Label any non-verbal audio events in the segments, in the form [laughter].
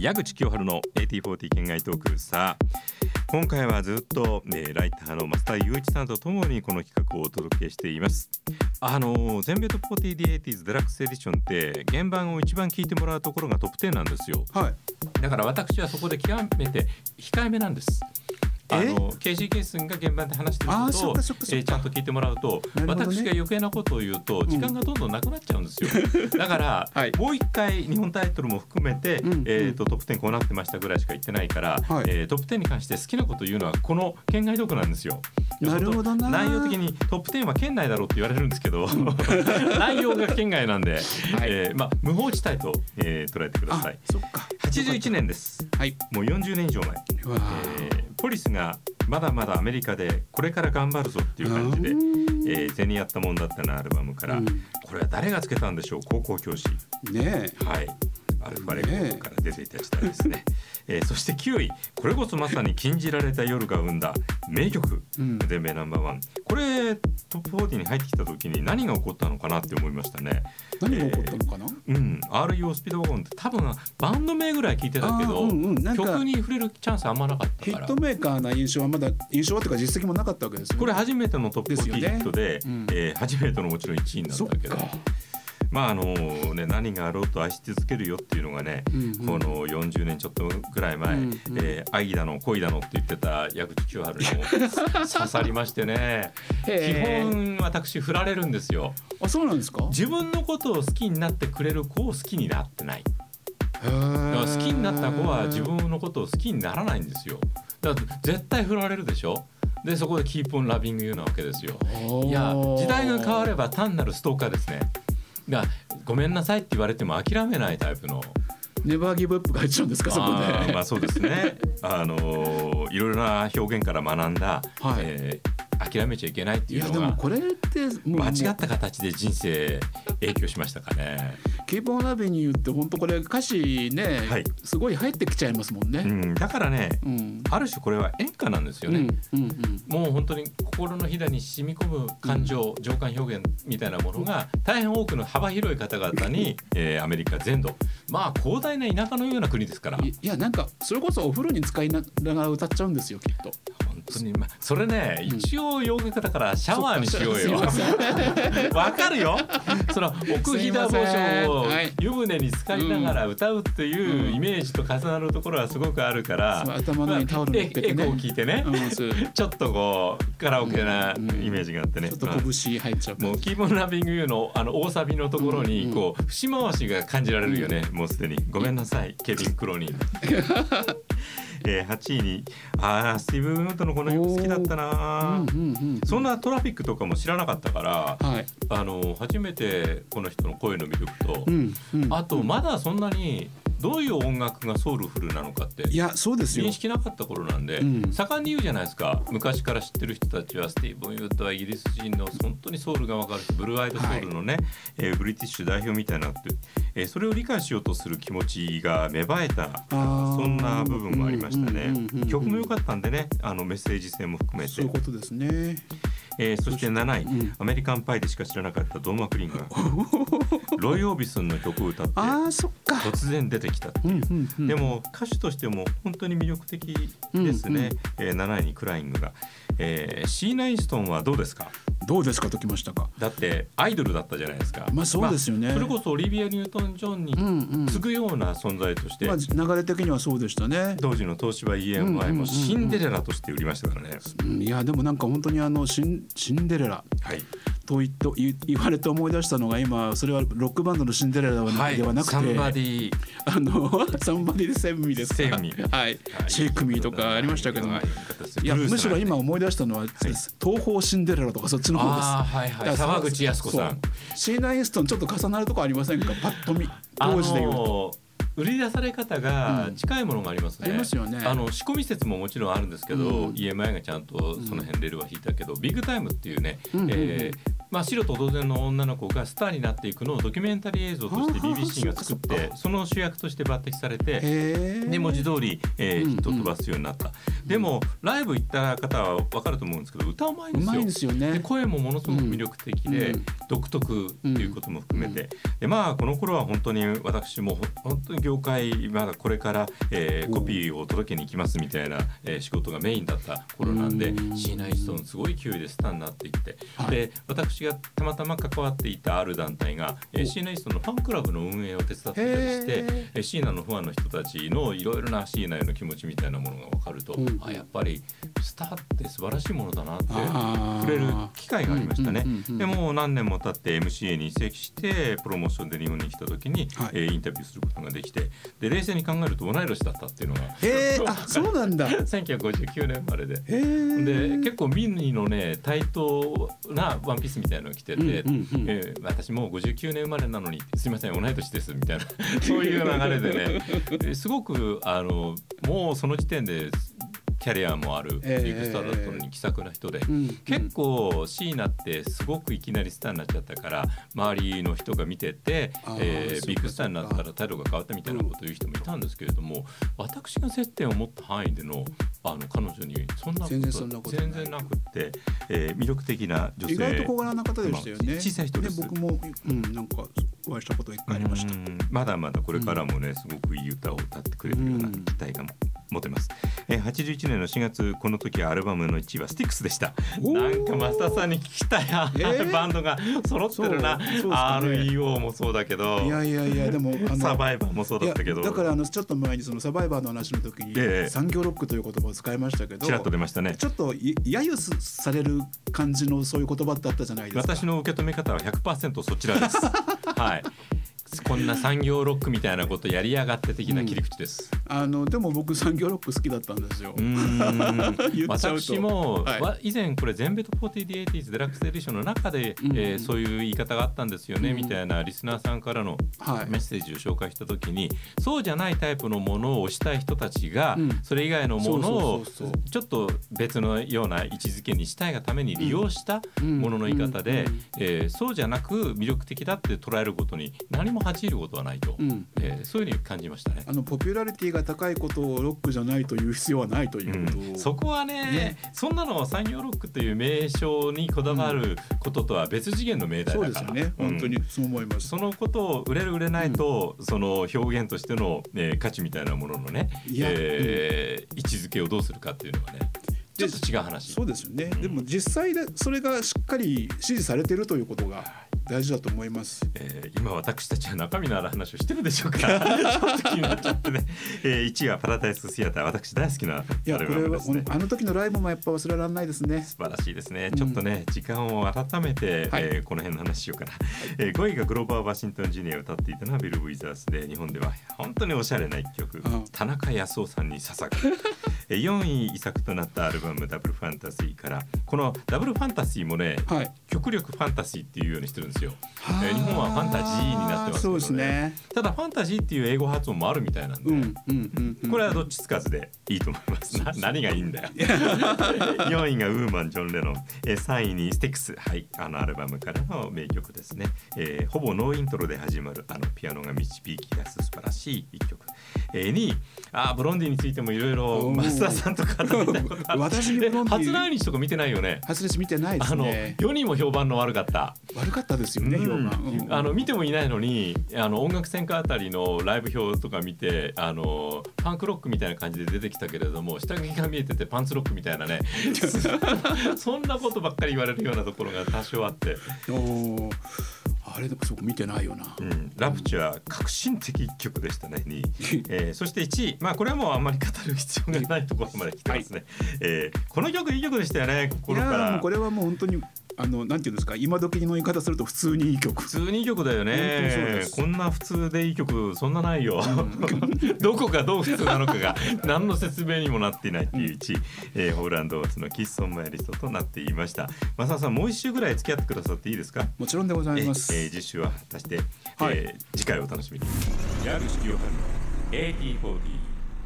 矢口清春の AT40 県外トーク。さあ今回はずっと、ね、ライターの増田雄一さんとともにこの企画をお届けしています。あの全米トップ 40D80s デラックスエディションって原版を一番聞いてもらうところがトップ10なんですよ。はい。だから私はそこで極めて控えめなんですあの KC ケースが現場で話してることをえーちゃんと聞いてもらうと、ね。私が余計なことを言うと時間がどんどんなくなっちゃうん。ですよ、だから、はい。もう一回日本タイトルも含めて、うんえー、とトップ10こうなってましたぐらいしか言ってないから、はい。えートップ10に関して好きなことを言うのはこの県外読なんですよ。なるほどな。内容的にトップ10は県内だろうって言われるんですけど [laughs] 内容が県外なんで、えーまあ、無法地帯と、えー捉えてくだあさい。そっか。81年です。はい。もう40年以上前。えーポリスがまだまだアメリカでこれから頑張るぞっていう感じで、えー、銭やったもんだったなアルバムから、うん。これは誰がつけたんでしょう？高校教師。ねはい。アルファレコードから出ていた時代ですね、え。ーそして9位これこそまさに禁じられた夜が生んだ名曲。うん。全米ナンバーワンこれトップ40に入ってきた時に何が起こったのかなって思いましたね。何が起こったのかな、うん。REO スピードワゴンって多分バンド名ぐらい聞いてたけど、うんうん曲に触れるチャンスあんまなかったから。ヒットメーカーな印象はまだ印象はというか実績もなかったわけですよね。これ初めてのトップ40ですよね。ヒットで、うん。えー初めてのもちろん1位になったけどまああのね何があろうと愛し続けるよっていうのがね、うんうん。この40年ちょっとぐらい前、うんうん。えー愛だの恋だのって言ってた矢口清春にも [laughs] 刺さりましてね基本私振られるんですよ。あそうなんですか？自分のことを好きになってくれる子を好きになってない。だから好きになった子は自分のことを好きにならないんですよ。だから絶対振られるでしょ？でそこで Keep On Loving You なわけですよ。いや時代が変われば単なるストーカーですねがごめんなさいって言われても諦めないタイプの。ネバーギブアップが入っちゃうんですかそこで。まあそうですね。あのーいろいろな表現から学んだ、はい。えー諦めちゃいけないっていやいうのがでもこれって間違った形で人生影響しましたかね。 Keep On Loving Youって本当これ歌詞ね、はいすごい入ってきちゃいますもんね。うん、だからねうんある種これは演歌なんですよね。うんうんうんもう本当に心のひだに染み込む感情、情感表現みたいなものが大変多くの幅広い方々に、えーアメリカ全土まあ広大な田舎のような国ですからいいやなんかそれこそお風呂に使いながら歌っちゃうんですよきっと。本当に、まあ、それね一応洋楽だからシャワーにしようよ。[laughs] わかるよ。その奥飛騨墓所をはい湯船に浸かりながら歌うっていうイメージと重なるところはすごくあるから、そう頭の上にタオルっけてね。エエコー聞いてね、うんちょっとこうカラオケなうんイメージがあってね、ちょっとまあ拳入っちゃうもうキーボンラビングユーのあの大サビのところにこう節回しが感じられるよね、もうすでに。ごめんなさいケビン・クロニー、えー、8位にあースティーブ・ウッドのこの曲好きだったな、うんうんうんそんなトラフィックとかも知らなかったからはい。あの初めてこの人の声の魅力と、うんうん。あとまだそんなにどういう音楽がソウルフルなのかっていやそうですよ。認識なかった頃なんで、うん。盛んに言うじゃないですか。昔から知ってる人たちはスティーブ・ウィンウッドはイギリス人の本当にソウルが分かるブルーアイドソウルのね、えーブリティッシュ代表みたいになって、えーそれを理解しようとする気持ちが芽生えたそんな部分もありましたね。曲も良かったんでねあのメッセージ性も含めて。そういう、ことですね。えーそして7位、うん。アメリカンパイでしか知らなかったドン・マクリーンが。[laughs] ロイ・オービソンの曲を歌ってああそっか。突然出てきたでも歌手としても本当に魅力的ですね、えー7位にクライングが、えーシーナ・インストンはどうですか？どうですか？ときましたか。だってアイドルだったじゃないですか。まあそうですよね。まあそれこそオリビア・ニュートン・ジョンにうんうん。次ぐような存在として、まあ流れ的にはそうでしたね。当時の東芝 EMI うんうんうんうん。もシンデレラとして売りましたからね、うんいやでもなんか本当にあのシンシンデレラ。はいと言っと言言われて思い出したのが今それはロックバンドのシンデレラではな,、ではなくてサンバディ。あの [laughs] サンバディセンミですか？センミ。はい、シェイクミーとかありましたけども、はい。いやむしろ今思い出したのは、東方シンデレラとかそっちの方です。はいはい沢口靖子さん。シーナ・インストンちょっと重なるとこありませんか？パッと見。あ当時で言うと、の売り出され方が近いものがありますね。ありますよね。あの仕込み説ももちろんあるんですけど、うん。EMI がちゃんとその辺レールは引いたけど、ビッグタイムっていうね、うんうんうん。えーまあ、白と同然の女の子がスターになっていくのをドキュメンタリー映像として BBC が作ってその主役として抜擢されてで文字通り、えヒットを飛ばすようになった、でもライブ行った方は分かると思うんですけど歌うまいんですよ。ですよでね声もものすごく魅力的で、うん。独特っていうことも含めて、でまあこの頃は本当に私もほ本当に業界まだこれから、えコピーを届けに行きますみたいな、えー仕事がメインだった頃なんでうん。シーナ・イーストンすごい勢いでスターになっていって、はい。で私がたまたま関わっていたある団体が、えーお。シーナ・イーストンのファンクラブの運営を手伝っていたりしてえーシーナのファンの人たちのいろいろなシーナへの気持ちみたいなものが分かると、うんあやっぱりスターって素晴らしいものだなって触れる機会がありましたね。でもう何年も経って MCA に移籍してプロモーションで日本に来た時に、はい。えーインタビューすることができてで冷静に考えると同い年だったっていうのがへえ [laughs] あそうなんだ。へ1959年生まれで。えで結構ミニのね対等なワンピースみたいなのを着てて、うんうんうん。えー私もう59年生まれなのにすいません同い年ですみたいな [laughs] そういう流れでね。ですごくあのもうその時点でキャリアもあるビええッグスターだったのに気さくな人で。うん結構椎名ってすごくいきなりスターになっちゃったから周りの人が見ててえービッグスターになったら態度が変わったみたいなことを言う人もいたんですけれども、私が接点を持った範囲でのあの彼女にそんなこと全然なことない全然なくって、えー魅力的な女性意外と小柄な方でしたよね。まあ小さい人です僕も、うん、なんかお会いしたこと一回ありましたう。んまだまだこれからもね、すごくいい歌を歌ってくれるようなうん期待が持てます、えー、81年の4月この時アルバムの1位はスティックスでした。なんか増田さんに聞きたい、えー？バンドが揃ってるな、ね。REO もそうだけどいやいやいやでもあのサバイバーもそうだったけど。だからあのちょっと前にそのサバイバーの話の時に、ええ。産業ロックという言葉を使いましたけどちらっと出ましたね。ちょっとい揶揄すされる感じのそういう言葉ってあったじゃないですか。私の受け止め方は100%そちらです。[laughs] はいこんな産業ロックみたいなことやりやがって的な切り口です、あのでも僕産業ロック好きだったんですよ、[laughs] 私も、はい。わ以前これ全米と 4080s デラックスエディションの中で、うん。えーそういう言い方があったんですよね、うん。みたいなリスナーさんからのはいメッセージを紹介した時にそうじゃないタイプのものを推したい人たちが、うん。それ以外のものをちょっと別のような位置づけにしたいがために利用したうんものの言い方で、うん。えーそうじゃなく魅力的だって捉えることに何も恥じることはないと、うん。えーそういうふうに感じましたね。あのポピュラリティが高いことをロックじゃないという必要はないということ。を、うん。そこはねね。そんなのは産業ロックという名称にこだわることとは別次元の命題だから、ですよね、うん。本当にそう思います。そのことを売れる売れないと、その表現としての、えー価値みたいなもののね、えー位置づけをどうするかっていうのはねちょっと違う話。そうですよね、うん。でも実際でそれがしっかり支持されてるということが大事だと思います。えー今私たちは中身のある話をしてるでしょうか。[laughs] ちょっと気になっちゃってね、えー、1位はパラダイスシアター。私大好きなアいやルこれはバムですねあの時のライブもやっぱ忘れられないですね。素晴らしいですね、うん。ちょっとね時間を改めて、はい。えーこの辺の話しようかな、えー、5位がグローバー・ワシントン・ジュニアを歌っていたのはビル・ウィザースで日本では本当におしゃれな一曲、うん。田中康夫さんに捧ぐ。えー4位遺作となったアルバム「ダブルファンタジー」からこのダブルファンタジーもねはい。極力ファンタジーっていうようにしてるんですよ、えー日本はファンタジーになってますけどね。そうですね。ただファンタジーっていう英語発音もあるみたいなんで、うんうんうんうん。これはどっちつかずでいいと思います。な [laughs] 何がいいんだよ。[laughs] 4位がウーマンジョンレノン、えー3位にスティックス、はい、あのアルバムからの名曲ですね。えーほぼノーイントロで始まるあのピアノが導き出す素晴らしい一曲。えー、2位、あーブロンディについてもいろいろ田さん。とか。私に初来日とか見てないよね。初です見てないであのすね世にも評判の悪かった。悪かったですよね評うん。あの見てもいないのにあの音楽専科あたりのライブ評とか見てあのパンクロックみたいな感じで出てきたけれども下着が見えててパンツロックみたいなね。[laughs] そんなことばっかり言われるようなところが多少あって、あれでもそこ見てないよな、うん、ラプチュア革新的一曲でしたね2位、[laughs] えーそして1位。まあこれはもうあんまり語る必要がないところまで来てますね、えーこの曲いい曲でしたよねい心から。やーもうこれはもう本当にあのなんていうんですか今時の言い方すると普通にいい曲。普通にいい曲だよね。こんな普通でいい曲そんなないよ。どこがどう普通なのかが何の説明にもなっていないっていう1位、えーホーランドーツのキッソンマイリストとなっていました。マサさんもう一週ぐらい付き合ってくださっていいですか？もちろんでございます、えー、次週は果たして、はい。えー次回をお楽しみに。矢口清春8040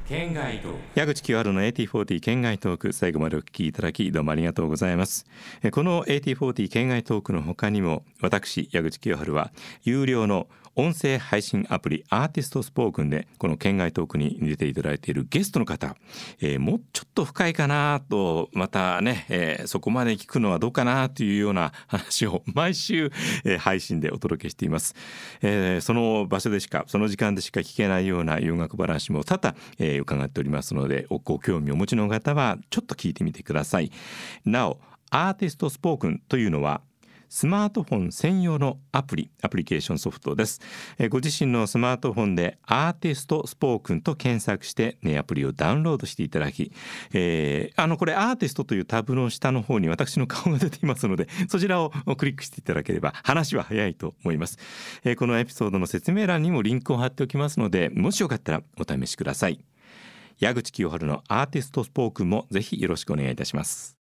県外トーク。矢口清春の AT40 県外トーク最後までお聞きいただきどうもありがとうございます。この AT40 県外トークの他にも私矢口清春は有料の音声配信アプリアーティストスポークンでこの県外トークに出ていただいているゲストの方、えー、もうちょっと深いかなとまたね、えー、そこまで聞くのはどうかなというような話を毎週、えー、配信でお届けしています、えー、その場所でしかその時間でしか聞けないような洋楽話も多々、えー、伺っておりますのでご興味をお持ちの方はちょっと聞いてみてください。なおアーティストスポークンというのはスマートフォン専用のアプリアプリケーションソフトです、えご自身のスマートフォンでアーティストスポークンと検索して、ね、アプリをダウンロードしていただき、えー、あのこれアーティストというタブの下の方に私の顔が出ていますので [laughs] そちらをクリックしていただければ話は早いと思います、えー、このエピソードの説明欄にもリンクを貼っておきますのでもしよかったらお試しください。矢口清春のアーティストスポークンもぜひよろしくお願いいたします。